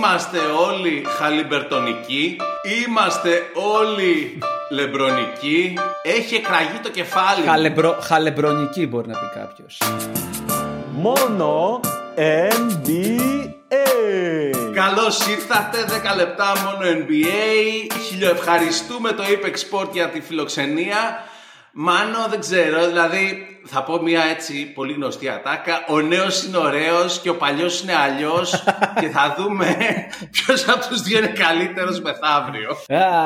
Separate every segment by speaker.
Speaker 1: Είμαστε όλοι χαλιμπερτονικοί, είμαστε όλοι λεμπρονικοί. Έχει εκραγεί το κεφάλι. μου.
Speaker 2: Χαλεμπρο, χαλεμπρονική μπορεί να πει κάποιος.
Speaker 3: Μόνο NBA.
Speaker 1: Καλώς ήρθατε, 10 λεπτά μόνο NBA. Χιλιοευχαριστούμε το Apex Sport για τη φιλοξενία. Μάνο, δεν ξέρω, δηλαδή θα πω μια έτσι πολύ γνωστή ατάκα. Ο νέος είναι ωραίος και ο παλιός είναι αλλιώς και θα δούμε ποιος από τους δύο είναι καλύτερος μεθαύριο.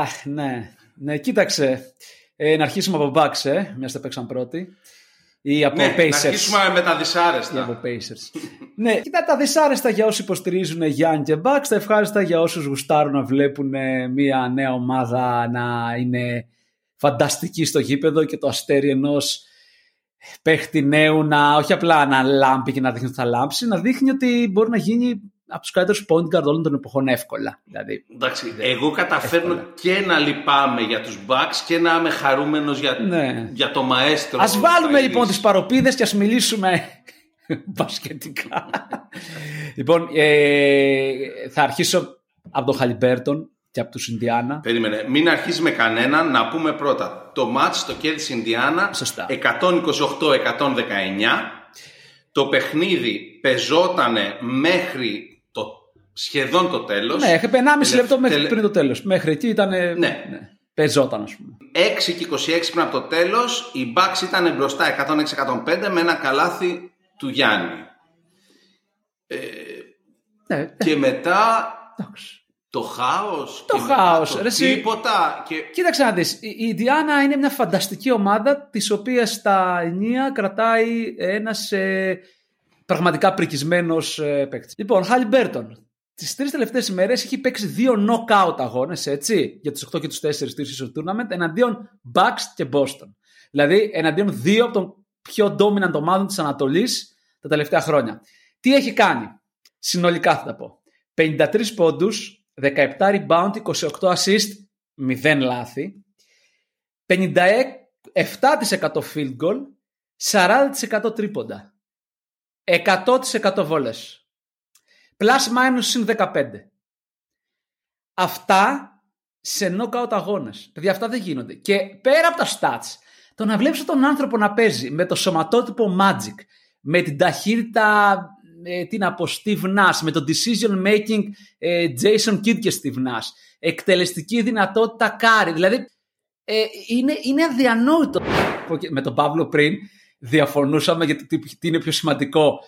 Speaker 2: Αχ, ναι. Ναι, κοίταξε. Ε, να αρχίσουμε από Bucks, ε, μιας τα παίξαν πρώτη. Ή από
Speaker 1: Ναι,
Speaker 2: Pacers.
Speaker 1: να αρχίσουμε με τα
Speaker 2: Ή
Speaker 1: δυσάρεστα.
Speaker 2: από Pacers. ναι, κοίτα τα δυσάρεστα για όσοι υποστηρίζουν Young και Bucks, τα ευχάριστα για όσους γουστάρουν να βλέπουν ε, μια νέα ομάδα να είναι φανταστική στο γήπεδο και το αστέρι ενός παίχτη νέου να όχι απλά να λάμπει και να δείχνει ότι θα λάμψει, να δείχνει ότι μπορεί να γίνει από τους καλύτερους point guard όλων των εποχών εύκολα. Δηλαδή,
Speaker 1: Εντάξει, εγώ καταφέρνω και να λυπάμαι για τους Bucks και να είμαι χαρούμενος για,
Speaker 2: Ναι.
Speaker 1: για το μαέστρο.
Speaker 2: Ας βάλουμε
Speaker 1: Ταϊρής.
Speaker 2: λοιπόν τις παροπίδες και ας μιλήσουμε μπασκετικά. λοιπόν, ε, θα αρχίσω από τον Χαλιμπέρτον και από τους Ινδιάνα.
Speaker 1: Περίμενε, μην αρχίσει με κανέναν, να πούμε πρώτα. Το μάτς το κέρδισε η Ινδιάνα
Speaker 2: Σωστά.
Speaker 1: 128-119. Το παιχνίδι πεζότανε μέχρι το, σχεδόν το τέλος.
Speaker 2: Ναι, είχε 1,5 λεπτό μέχρι
Speaker 1: Τελε-
Speaker 2: πριν το τέλος. Μέχρι εκεί ήταν.
Speaker 1: Ναι.
Speaker 2: Πεζόταν, ας πούμε.
Speaker 1: 6 και 26 πριν από το τέλος, η Bucks ήταν μπροστά 106-105 με ένα καλάθι του Γιάννη.
Speaker 2: Ναι,
Speaker 1: Και μετά
Speaker 2: εντάξει.
Speaker 1: Το χάος.
Speaker 2: Το
Speaker 1: και μετά
Speaker 2: χάος,
Speaker 1: το
Speaker 2: ρε εσύ.
Speaker 1: τίποτα. Και...
Speaker 2: Κοίταξε να δεις, η η Ιντιάνα είναι μια φανταστική ομάδα της οποίας τα ενία κρατάει ένας ε, πραγματικά πρικισμένος ε, παίκτης. Λοιπόν, Χάλι Μπέρτον, τις τρεις τελευταίες ημέρες έχει παίξει δύο knockout αγώνες, έτσι, για τους 8 και τους 4 του Season Tournament, εναντίον Bucks και Boston. Δηλαδή, εναντίον δύο από των πιο dominant ομάδων της Ανατολής τα τελευταία χρόνια. Τι έχει κάνει, συνολικά θα τα πω. 53 πόντους, 17 rebound, 28 assist, 0 λάθη, 57% field goal, 40% τρίποντα, 100% βόλες. Plus minus συν 15. Αυτά σε knockout αγώνες. Παιδιά, αυτά δεν γίνονται. Και πέρα από τα stats, το να βλέπεις τον άνθρωπο να παίζει με το σωματότυπο Magic, με την ταχύτητα, ε, τι να πω, Steve Nash, με το decision making ε, Jason Kidd και Steve Nash, εκτελεστική δυνατότητα Κάρι. Δηλαδή, ε, είναι, είναι αδιανόητο. Με τον Παύλο πριν διαφωνούσαμε για το τι, τι είναι πιο σημαντικό,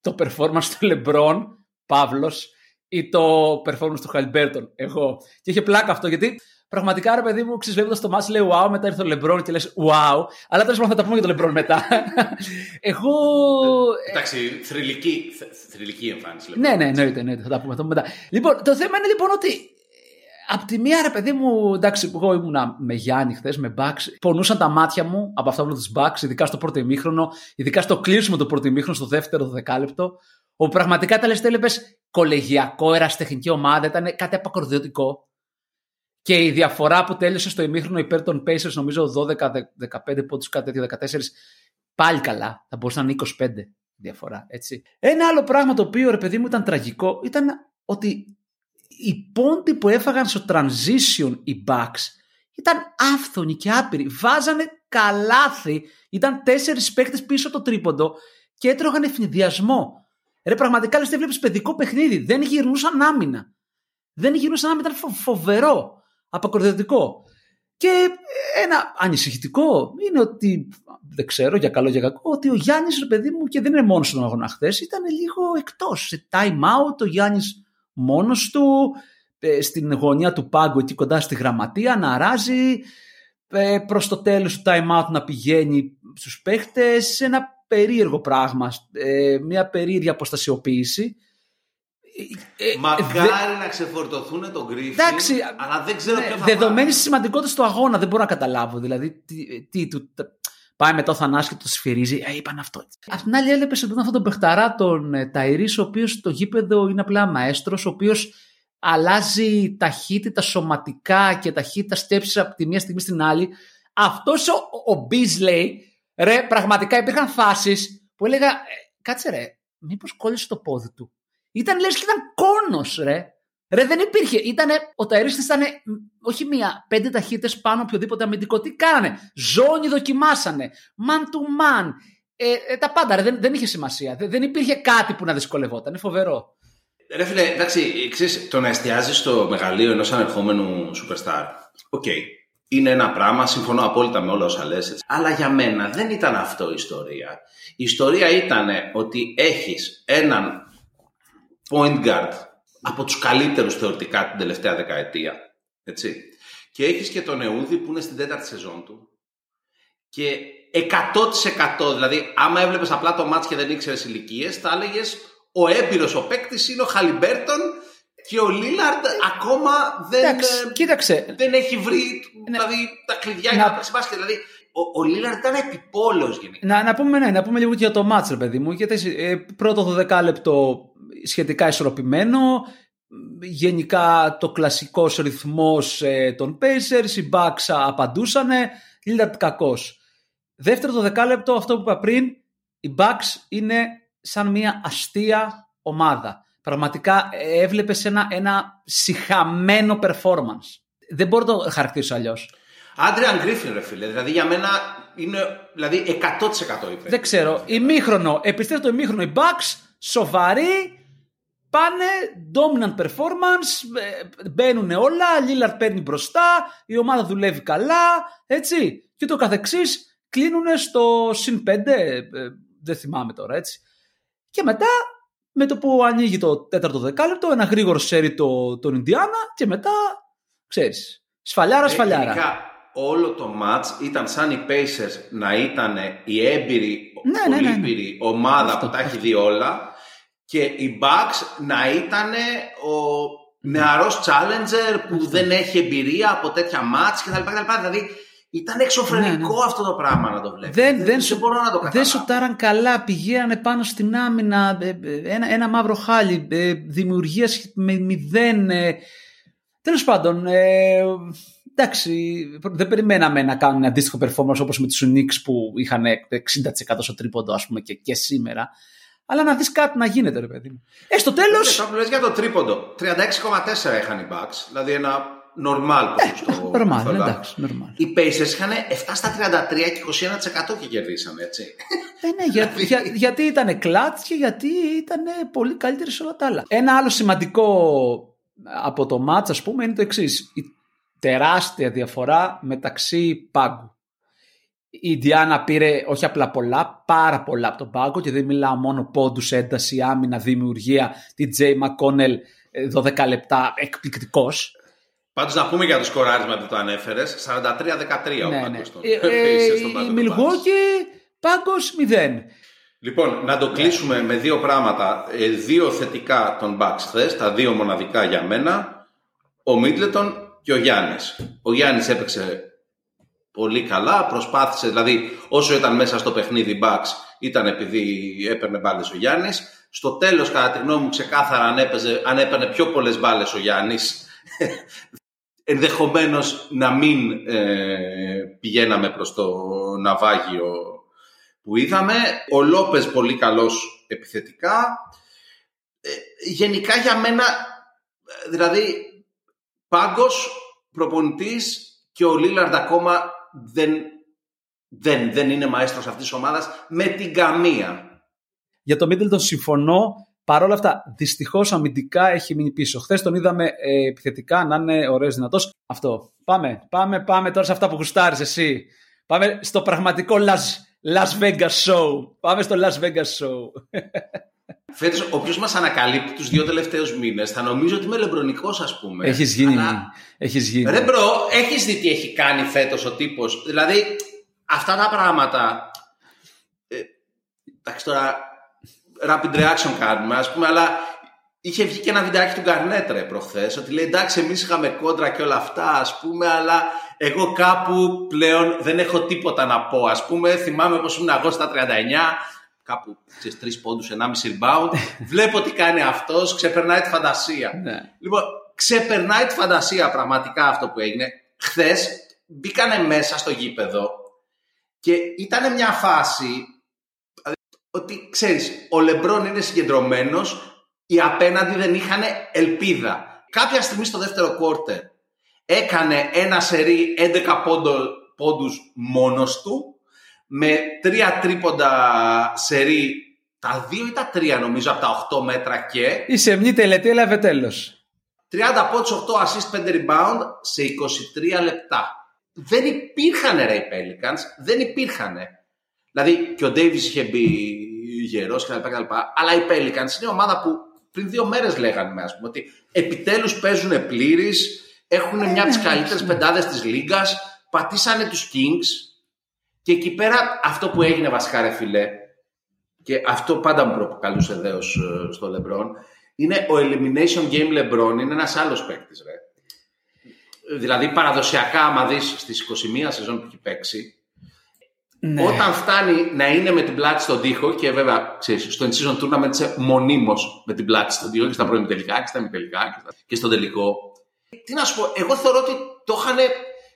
Speaker 2: το performance του LeBron, Παύλος, ή το performance του Χαλιμπέρτον, εγώ. Και είχε πλάκα αυτό, γιατί πραγματικά ρε παιδί μου, ξέρεις βλέποντας το μάτς λέει wow, μετά ήρθε ο LeBron και λες wow, αλλά τέλος πάντων θα τα πούμε για το LeBron μετά. εγώ... ε,
Speaker 1: Εντάξει, θρηλυκή, θ- θρηλυκή εμφάνιση.
Speaker 2: ναι, ναι, εννοείται, εννοείται. Θα τα πούμε, θα τα πούμε μετά. Λοιπόν, το θέμα είναι λοιπόν ότι Απ' τη μία, ρε παιδί μου, εντάξει, εγώ ήμουνα με Γιάννη χθες, με Μπαξ. Πονούσαν τα μάτια μου από αυτά που τους Μπαξ, ειδικά στο πρώτο ημίχρονο, ειδικά στο κλείσιμο του πρώτου ημίχρονο, στο δεύτερο, το δεκάλεπτο. Όπου πραγματικά τα λες, έβλεπε κολεγιακό, εραστεχνική ομάδα, ήταν κάτι απακορδιωτικό. Και η διαφορά που τέλειωσε στο ημίχρονο υπέρ των Pacers, νομίζω 12-15 πόντους, κάτι τέτοιο, 14, πάλι καλά. Θα μπορούσε να είναι 25 διαφορά, έτσι. Ένα άλλο πράγμα το οποίο, ρε παιδί μου, ήταν τραγικό, ήταν ότι οι πόντοι που έφαγαν στο transition οι Bucks ήταν άφθονοι και άπειροι. Βάζανε καλάθι. Ήταν τέσσερις παίκτες πίσω από το τρίποντο και έτρωγαν ευνηδιασμό. Ρε πραγματικά λες βλέπεις παιδικό παιχνίδι. Δεν γυρνούσαν άμυνα. Δεν γυρνούσαν άμυνα. Ήταν φο- φοβερό. Απακορδιωτικό. Και ένα ανησυχητικό είναι ότι, δεν ξέρω για καλό για κακό, ότι ο Γιάννης, ρε παιδί μου, και δεν είναι μόνος στον αγώνα χθες, ήταν λίγο εκτός. Σε time out, ο Γιάννης μόνος του, ε, στην γωνία του πάγκου εκεί κοντά στη γραμματεία, να αράζει, ε, προς το τέλος του time out να πηγαίνει στους παίχτες, ένα περίεργο πράγμα, ε, μια περίεργη αποστασιοποίηση. Ε, ε,
Speaker 1: Μακάρι
Speaker 2: δε-
Speaker 1: να ξεφορτωθούν τον Γκρίφιν.
Speaker 2: Εντάξει,
Speaker 1: αλλά δεν ξέρω
Speaker 2: ναι,
Speaker 1: ποιο θα
Speaker 2: Δεδομένης της σημαντικότητας του αγώνα, δεν μπορώ να καταλάβω. Δηλαδή, τι, τι του, τα- πάει με το Θανάση και το σφυρίζει. Ε, είπαν αυτό. Απ' την άλλη, έλεπε εδώ αυτόν τον παιχταρά, τον ε, Ταϊρή, ο οποίος στο γήπεδο είναι απλά μαέστρος, ο οποίος αλλάζει ταχύτητα σωματικά και ταχύτητα σκέψης από τη μία στιγμή στην άλλη. Αυτός ο, ο Beasley, ρε, πραγματικά υπήρχαν φάσεις που έλεγα, ε, κάτσε ρε, μήπως κόλλησε το πόδι του. Ήταν λες και ήταν κόνος ρε. Ρε δεν υπήρχε. Ήτανε, ο Ταερίσκη ήταν όχι μία, πέντε ταχύτητες πάνω οποιοδήποτε αμυντικό. Τι κάνανε; Ζώνη δοκιμάσανε. Man to man. Ε, ε, τα πάντα. Ρε, δεν, δεν είχε σημασία. Δεν, δεν υπήρχε κάτι που να δυσκολευόταν. Είναι φοβερό.
Speaker 1: Ρε φίλε, εντάξει, ξέρεις, το να εστιάζεις στο μεγαλείο ενός ανερχόμενου superstar. OK. Okay. Είναι ένα πράγμα, συμφωνώ απόλυτα με όλα όσα λες. Αλλά για μένα δεν ήταν αυτό η ιστορία. Η ιστορία ήταν ότι έχεις έναν point guard από τους καλύτερους θεωρητικά την τελευταία δεκαετία. Έτσι. Και έχεις και τον Εούδη που είναι στην τέταρτη σεζόν του. Και 100% δηλαδή άμα έβλεπες απλά το μάτς και δεν ήξερες ηλικίες, θα έλεγες ο έμπειρος ο παίκτης είναι ο Χαλιμπέρτον και ο Λίλαρντ ακόμα δεν,
Speaker 2: Εντάξει,
Speaker 1: ε,
Speaker 2: κοίταξε.
Speaker 1: δεν έχει βρει δηλαδή, τα κλειδιά για να παίξει μπάσκετ. Δηλαδή, ο, ο Λίλαρντ ήταν επιπόλαιος γενικά.
Speaker 2: Να, να, πούμε, ναι, να πούμε λίγο και για το μάτς, ρε παιδί μου. Γιατί ε, πρώτο 12 λεπτό σχετικά ισορροπημένο. Γενικά το κλασικός ρυθμός ε, των Pacers, οι Bucks απαντούσαν, Λίλαρντ κακός. Δεύτερο το δεκάλεπτο, αυτό που είπα πριν, οι Bucks είναι σαν μια αστεία ομάδα. Πραγματικά ε, έβλεπες ένα, ένα συχαμένο performance. Δεν μπορώ να το χαρακτηρίσω αλλιώς.
Speaker 1: Άντριαν Γκρίφιν, ρε φίλε. Δηλαδή για μένα είναι δηλαδή 100% είπε.
Speaker 2: Δεν ξέρω. Ημίχρονο, επιστρέφει το ημίχρονο οι Bucks, σοβαροί, πάνε, dominant performance, ε, μπαίνουν όλα, Λίλαρτ παίρνει μπροστά, η ομάδα δουλεύει καλά, έτσι. Και το καθεξής κλείνουν στο συν 5, ε, δεν θυμάμαι τώρα, έτσι. Και μετά, με το που ανοίγει το τέταρτο δεκάλεπτο, ένα γρήγορο σέρι το, τον Ινδιάνα και μετά, ξέρεις, σφαλιάρα, σφαλιάρα.
Speaker 1: Γενικά, όλο το match ήταν σαν οι Pacers να ήταν η έμπειρη,
Speaker 2: Ναι, ναι, ναι, ναι.
Speaker 1: πολύμπειρη ομάδα
Speaker 2: Αυτό,
Speaker 1: που τα έχει δει όλα και οι Bucks να ήταν ο νεαρός challenger που δεν έχει εμπειρία από τέτοια match κτλ. κτλ. Δηλαδή ήταν εξωφρενικό
Speaker 2: Ναι, ναι.
Speaker 1: αυτό το πράγμα να το βλέπεις.
Speaker 2: Δεν, δεν, σου,
Speaker 1: μπορώ να το καταλάβω.
Speaker 2: δεν σουτάραν καλά, πηγαίνανε πάνω στην άμυνα, ε, ε, ένα, ένα μαύρο χάλι, ε, δημιουργίας με μηδέν. Ε, Τέλος πάντων, ε, εντάξει, δεν περιμέναμε να κάνουν αντίστοιχο performance όπως με τους Knicks που είχαν 60% στο τρίποντο ας πούμε και, και σήμερα. Αλλά να δεις κάτι να γίνεται ρε παιδί μου. Ε, στο τέλος,
Speaker 1: Τώρα που λες για το τρίποντο, 36,4 είχαν οι Bucks, δηλαδή ένα normal ποσοστό.
Speaker 2: normal,
Speaker 1: καθόλου.
Speaker 2: εντάξει, normal.
Speaker 1: Οι Pacers είχαν 7 στα 33 και 21% και κερδίσαν, έτσι.
Speaker 2: Ε, ναι, για, για- γιατί ήταν κλατ και γιατί ήταν πολύ καλύτερη σε όλα τα άλλα. Ένα άλλο σημαντικό από το μάτς, ας πούμε, είναι το εξής. Η τεράστια διαφορά μεταξύ πάγκου. Η Ιντιάνα πήρε όχι απλά πολλά, πάρα πολλά από τον πάγκο και δεν μιλάω μόνο πόντους, ένταση, άμυνα, δημιουργία. Τη Τζέι Μακόνελ 12 λεπτά εκπληκτικός.
Speaker 1: Πάντως να πούμε για το σκοράρισμα που το ανέφερες. 43-13 ο
Speaker 2: Ναι, ναι.
Speaker 1: πάγκος των
Speaker 2: Ε, ε,
Speaker 1: Pacers στον
Speaker 2: η
Speaker 1: πάγκο των Bucks.
Speaker 2: Milwaukee πάγκος 0.
Speaker 1: Λοιπόν, να το κλείσουμε με δύο πράγματα. Ε, δύο θετικά των Bucks χθες, τα δύο μοναδικά για μένα. Ο Μίτλετον και ο Γιάννης. Ο Γιάννης έπαιξε πολύ καλά, προσπάθησε, δηλαδή όσο ήταν μέσα στο παιχνίδι Bucks ήταν επειδή έπαιρνε μπάλες ο Γιάννης. Στο τέλος, κατά τη γνώμη μου, ξεκάθαρα αν, έπαιζε, αν έπαιρνε πιο πολλές μπάλες ο Γιάννης, ενδεχομένως να μην ε, πηγαίναμε προς το ναυάγιο που είδαμε. Ο Λόπες πολύ καλός επιθετικά. Ε, γενικά για μένα, ε, δηλαδή, πάγκος, προπονητής και ο Λίλαρντ ακόμα δεν, δεν, δεν είναι μαέστρος αυτής της ομάδας με την καμία.
Speaker 2: Για το Μίτλτον συμφωνώ. Παρ' όλα αυτά, δυστυχώς αμυντικά έχει μείνει πίσω. Χθες τον είδαμε ε, επιθετικά να είναι ωραίος δυνατός. Αυτό. Πάμε, πάμε, πάμε τώρα σε αυτά που γουστάρεις εσύ. Πάμε στο πραγματικό Las, Las Vegas Show. Πάμε στο Las Vegas Show.
Speaker 1: Φέτος, όποιος μας ανακαλύπτει τους δύο τελευταίους μήνες θα νομίζει ότι είμαι λεμπρονικός ας πούμε.
Speaker 2: Έχεις γίνει.
Speaker 1: Αλλά-
Speaker 2: Έχεις γίνει.
Speaker 1: Ρε bro, έχεις δει τι έχει κάνει φέτος ο τύπος. Δηλαδή, αυτά τα πράγματα... Ε, εντάξει τώρα, rapid reaction κάνουμε, ας πούμε, αλλά είχε βγει και ένα βιντεάκι του Γκαρνέτ ρε προχθές, ότι λέει εντάξει εμείς είχαμε κόντρα και όλα αυτά, ας πούμε, αλλά εγώ κάπου πλέον δεν έχω τίποτα να πω, ας πούμε, θυμάμαι πως ήμουν εγώ στα 39, κάπου στις 3 πόντους, 1,5 rebound, βλέπω τι κάνει αυτός, ξεπερνάει τη φαντασία.
Speaker 2: Ναι.
Speaker 1: Λοιπόν, ξεπερνάει τη φαντασία πραγματικά αυτό που έγινε. Χθες μπήκανε μέσα στο γήπεδο και ήταν μια φάση δηλαδή, ότι ξέρεις, ο Λεμπρόν είναι συγκεντρωμένος, οι απέναντι δεν είχαν ελπίδα. κάποια στιγμή στο δεύτερο quarter έκανε ένα σερί 11 πόντο, πόντους μόνος του με τρία τρίποντα σερί τα δύο ή τα τρία νομίζω από τα 8 μέτρα και
Speaker 2: Η σεμνή τελετή έλαβε τέλος.
Speaker 1: 30 πόντους, 8 assist, 5 rebound σε 23 λεπτά. Δεν υπήρχαν ρε οι Pelicans, δεν υπήρχαν. Δηλαδή και ο Davis είχε μπει γερός κλπ. κλπ. Αλλά οι Pelicans είναι ομάδα που πριν δύο μέρες λέγανε ας πούμε, ότι επιτέλους παίζουν πλήρης, έχουν μια από τις καλύτερες πεντάδες της λίγκας, πατήσανε τους Kings και εκεί πέρα αυτό που έγινε βασικά ρε φιλέ και αυτό πάντα μου προκαλούσε δέος ε, στο LeBron είναι ο Elimination Game LeBron είναι ένας άλλος παίκτης ρε. Δηλαδή παραδοσιακά άμα δεις στις 21 σεζόν που έχει παίξει
Speaker 2: Ναι.
Speaker 1: όταν φτάνει να είναι με την πλάτη στον τοίχο και βέβαια ξέρεις, στο in-season tournament είσαι μονίμως με την πλάτη στον τοίχο και στα πρώην τελικά και στα ημιτελικά και, στα... και στο τελικό. Τι να σου πω, εγώ θεωρώ ότι το είχαν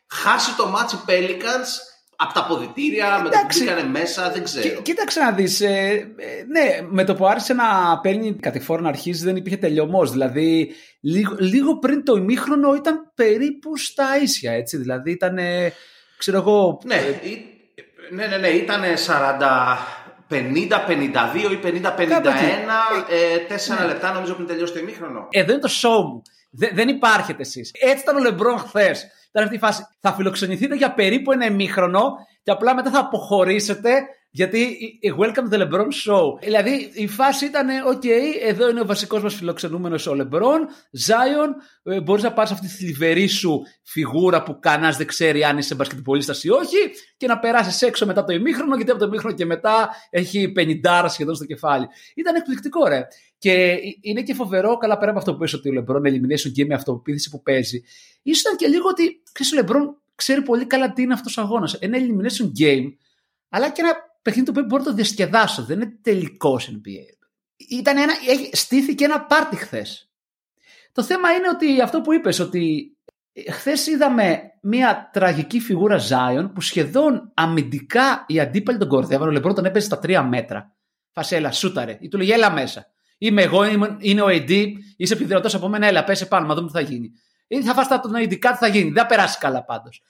Speaker 1: χάσει το match οι Pelicans από τα αποδητήρια, με το που
Speaker 2: Εντάξει.
Speaker 1: μπήκανε μέσα, δεν ξέρω.
Speaker 2: Κοί- Κοίταξε να δεις, ε, ε, ναι, με το που άρχισε να παίρνει κατηφόρα να αρχίζει δεν υπήρχε τελειωμός. Δηλαδή, λίγο, λίγο πριν το ημίχρονο ήταν περίπου στα ίσια, έτσι. Δηλαδή ήταν, ε, ξέρω εγώ,
Speaker 1: Ναι, ή- ναι, ναι, ναι, ήταν 40, 50-52 ή 50-51, ε, τέσσερα λεπτά νομίζω πριν τελειώσει το ημίχρονο.
Speaker 2: εδώ είναι το show μου. Δε- δεν υπάρχετε εσείς. Έτσι ήταν ο Λεμπρόν χθες. Ήταν αυτή η φάση. Θα φιλοξενηθείτε για περίπου ένα ημίχρονο και απλά μετά θα αποχωρήσετε γιατί η- η Welcome to the LeBron Show. Δηλαδή η φάση ήταν, οκ, εδώ είναι ο βασικός μας φιλοξενούμενος ο LeBron, Zion, ε, μπορείς να πάρεις αυτή τη θλιβερή σου φιγούρα που κανένας δεν ξέρει αν είσαι μπασκετμπολίστας ή όχι και να περάσεις έξω μετά το ημίχρονο γιατί από το ημίχρονο και μετά έχει 50 σχεδόν στο κεφάλι. Ήταν εκπληκτικό ρε. Και ε, είναι και φοβερό, καλά πέρα από αυτό που 'πες ότι ο LeBron elimination game με αυτοπεποίθηση που παίζει. Ίσως ήταν και λίγο ότι ξέρεις, ο LeBron ξέρει πολύ καλά τι είναι αυτός ο αγώνας. Ένα elimination game, αλλά και ένα παιχνίδι το οποίο μπορεί να το διασκεδάσω. Δεν είναι τελικός NBA. Ήταν ένα, έχει- στήθηκε ένα πάρτι χθες. Το θέμα είναι ότι αυτό που είπες, ότι χθες είδαμε μια τραγική φιγούρα Zion που σχεδόν αμυντικά οι αντίπαλοι τον κορδεύαν. Ο Λεμπρόν τον έπαιζε στα τρία μέτρα. Φασέλα, σούταρε. Ή του λέγε, έλα μέσα. Είμαι εγώ, είμαι- είναι ο AD, είσαι πιο δυνατός από μένα, έλα, πέσε πάνω, μα δούμε τι θα γίνει. Ή θα φας τα- τον AD, κάτι θα γίνει. Δεν θα περάσει καλά πάντως.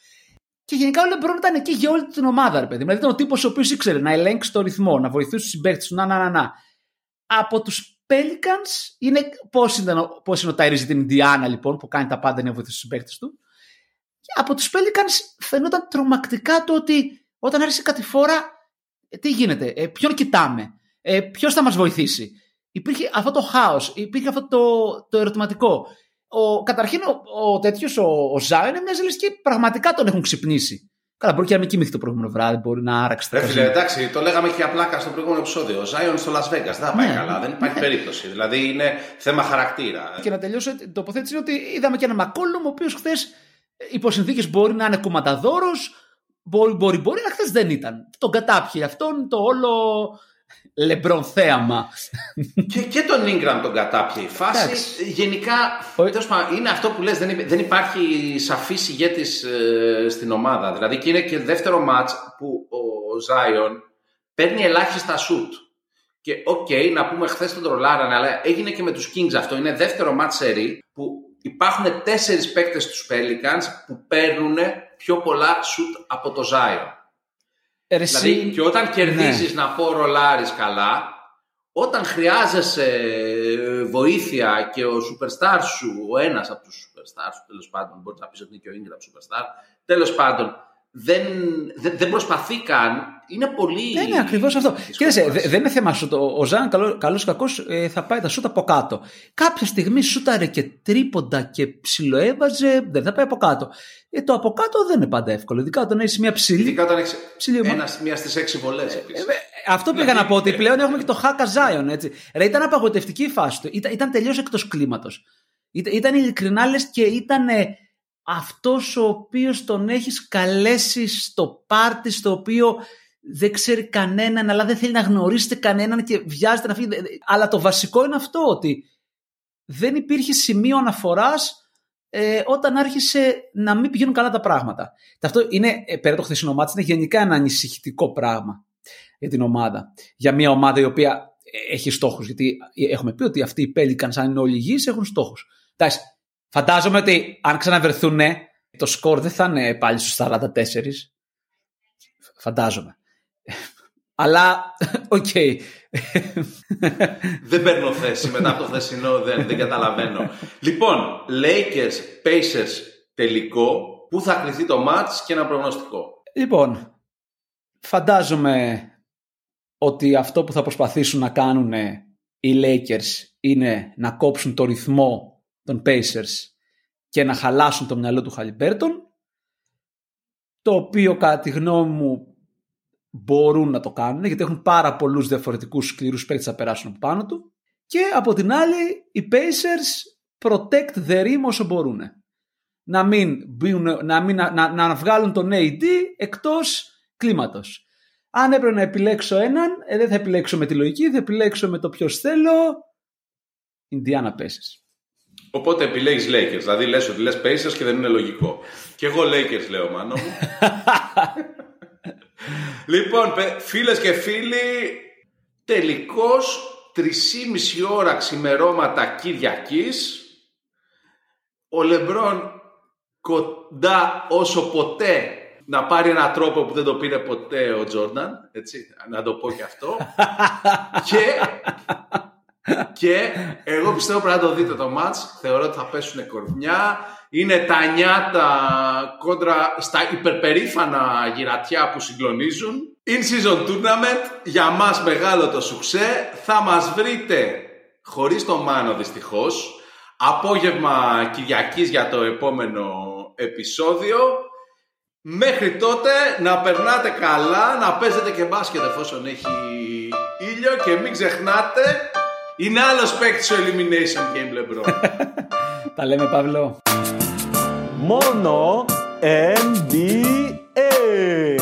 Speaker 2: Και γενικά ο Λεμπρόν ήταν εκεί για όλη την ομάδα, ρε παιδί. Δηλαδή ήταν ο τύπος ο οποίος ήξερε να ελέγξει το ρυθμό, να βοηθήσει τους συμπαίκτες του, να, να, να, να. Από τους Pelicans είναι πώς είναι, πώς είναι ο Τάιρι την Ινδιάνα, λοιπόν, που κάνει τα πάντα για να βοηθήσει τους συμπαίκτες του. Και από τους Pelicans φαινόταν τρομακτικά το ότι όταν άρχισε κάτι φορά, ε, τι γίνεται, ε, ποιον κοιτάμε, ε, ποιος θα μας βοηθήσει. Υπήρχε αυτό το χάος, υπήρχε αυτό το, το ερωτηματικό. Ο, καταρχήν ο, ο τέτοιος, ο, ο Ζάιον, μοιάζει λες και πραγματικά τον έχουν ξυπνήσει. Καλά, μπορεί και να μην κοιμηθεί το προηγούμενο βράδυ, μπορεί να άραξε τα
Speaker 1: Ρε φίλε,
Speaker 2: καζίνο.
Speaker 1: εντάξει, το λέγαμε και για πλάκα στο προηγούμενο επεισόδιο. Ο Ζάιον στο Las Vegas δεν θα πάει
Speaker 2: Ναι.
Speaker 1: καλά, δεν υπάρχει περίπτωση. Δηλαδή είναι θέμα χαρακτήρα.
Speaker 2: Και να τελειώσω την τοποθέτηση είναι ότι είδαμε και ένα Μακόλουμ, ο οποίος χθες υπό συνθήκες μπορεί να είναι κουματαδόρος, μπορεί, μπορεί, μπορεί, αλλά χθες δεν ήταν. Τον κατάπιε αυτόν το όλο λεμπρόν θέαμα.
Speaker 1: και, και τον Ingram τον κατάπιε η φάση.
Speaker 2: Εντάξει.
Speaker 1: Γενικά,
Speaker 2: Ο-
Speaker 1: τέλος πάντων, είναι αυτό που λες, δεν, υπ- δεν υπάρχει σαφής ηγέτης ε, στην ομάδα. Δηλαδή και είναι και δεύτερο μάτς που ο Zion παίρνει ελάχιστα σουτ. Και οκ, να πούμε χθες τον τρολάρανε, αλλά έγινε και με τους Kings αυτό. Είναι δεύτερο μάτς σερί που υπάρχουν τέσσερις παίκτες στους Pelicans που παίρνουν πιο πολλά σουτ από το Zion.
Speaker 2: Ρε,
Speaker 1: Δηλαδή,
Speaker 2: εσύ-
Speaker 1: και όταν κερδίζεις
Speaker 2: Ναι.
Speaker 1: να πω ρολάρεις καλά, όταν χρειάζεσαι ε, βοήθεια και ο superstar σου, ο ένας από τους superstar σου, τέλος πάντων, μπορείς να πεις ότι είναι και ο Ingram superstar, τέλος πάντων, δεν, δεν, δεν προσπαθεί καν. Είναι πολύ.
Speaker 2: Ναι, ναι, ακριβώς αυτό.
Speaker 1: δύσκολη
Speaker 2: Κοίταξε,
Speaker 1: φάση.
Speaker 2: δε- δεν είναι θέμα σου. Το, ο Ζαν, καλό ή κακός, θα πάει τα σούτα από κάτω. Κάποια στιγμή σούταρε και τρίποντα και ψιλοέβαζε, δεν θα πάει από κάτω. Ε, το από κάτω δεν είναι πάντα εύκολο. Ειδικά όταν έχεις μια ψηλή.
Speaker 1: Ειδικά όταν έχεις
Speaker 2: Ψηλή ομάδα.
Speaker 1: μία στις έξι βολές.
Speaker 2: Ε, ε, αυτό πήγα να πω ότι πλέον έχουμε και το Χάκα Ζάιον. Έτσι. Ρε, ήταν απαγοητευτική η φάση του. Ήταν, ήταν τελείως εκτός κλίματος. Ήταν, ήταν ειλικρινά λες και ήταν αυτός ο οποίος τον έχεις καλέσει στο πάρτι στο οποίο δεν ξέρει κανέναν, αλλά δεν θέλει να γνωρίσετε κανέναν και βιάζεται να φύγει. Αλλά το βασικό είναι αυτό ότι δεν υπήρχε σημείο αναφοράς ε, όταν άρχισε να μην πηγαίνουν καλά τα πράγματα. Και αυτό είναι, ε, πέρα το χθεσινό μάτι, είναι γενικά ένα ανησυχητικό πράγμα για την ομάδα. Για μια ομάδα η οποία ε, έχει στόχους. Γιατί έχουμε πει ότι αυτοί οι Pelicans, αν είναι όλοι υγιείς, έχουν στόχους. Εντάξει, Φαντάζομαι ότι αν ξαναβρεθούν, το σκορ δεν θα είναι πάλι στους 44. Φαντάζομαι. Αλλά, οκ.
Speaker 1: δεν παίρνω θέση μετά από το χθεσινό, δεν, δεν καταλαβαίνω. λοιπόν, Lakers, Pacers τελικό, πού θα κριθεί το match και ένα προγνωστικό.
Speaker 2: Λοιπόν, φαντάζομαι ότι αυτό που θα προσπαθήσουν να κάνουν οι Lakers είναι να κόψουν το ρυθμό των Pacers και να χαλάσουν το μυαλό του Χαλιμπέρτον το οποίο κατά τη γνώμη μου μπορούν να το κάνουν γιατί έχουν πάρα πολλούς διαφορετικούς σκληρούς παίκτες να περάσουν από πάνω του. Και από την άλλη οι Pacers protect the rim όσο μπορούν να μην, να, μην να, να, να βγάλουν τον AD εκτός κλίματος. Αν έπρεπε να επιλέξω έναν ε, δεν θα επιλέξω με τη λογική θα επιλέξω με το ποιος θέλω Indiana Pacers
Speaker 1: Οπότε επιλέγεις Lakers, δηλαδή λες ότι λες Pacers και δεν είναι λογικό. Και εγώ Lakers λέω, μάνο μου. λοιπόν, φίλες και φίλοι, τελικώς 3,5 ώρα ξημερώματα Κυριακής, ο Λεμπρόν κοντά όσο ποτέ να πάρει ένα τρόπο που δεν το πήρε ποτέ ο Τζόρνταν, έτσι, να το πω και αυτό. και, και εγώ πιστεύω πρέπει να το δείτε το μάτς, θεωρώ ότι θα πέσουν κορμιά, είναι τα νιάτα κόντρα στα υπερπερήφανα γυρατιά που συγκλονίζουν. In season tournament, για μας μεγάλο το σουξέ. Θα μας βρείτε χωρίς το Μάνο δυστυχώς. Απόγευμα Κυριακής για το επόμενο επεισόδιο. Μέχρι τότε να περνάτε καλά, να παίζετε και μπάσκετ εφόσον έχει ήλιο και μην ξεχνάτε είναι άλλος παίκτης στο Elimination Game, LeBron.
Speaker 2: Τα λέμε, Παύλο.
Speaker 3: Μόνο NBA.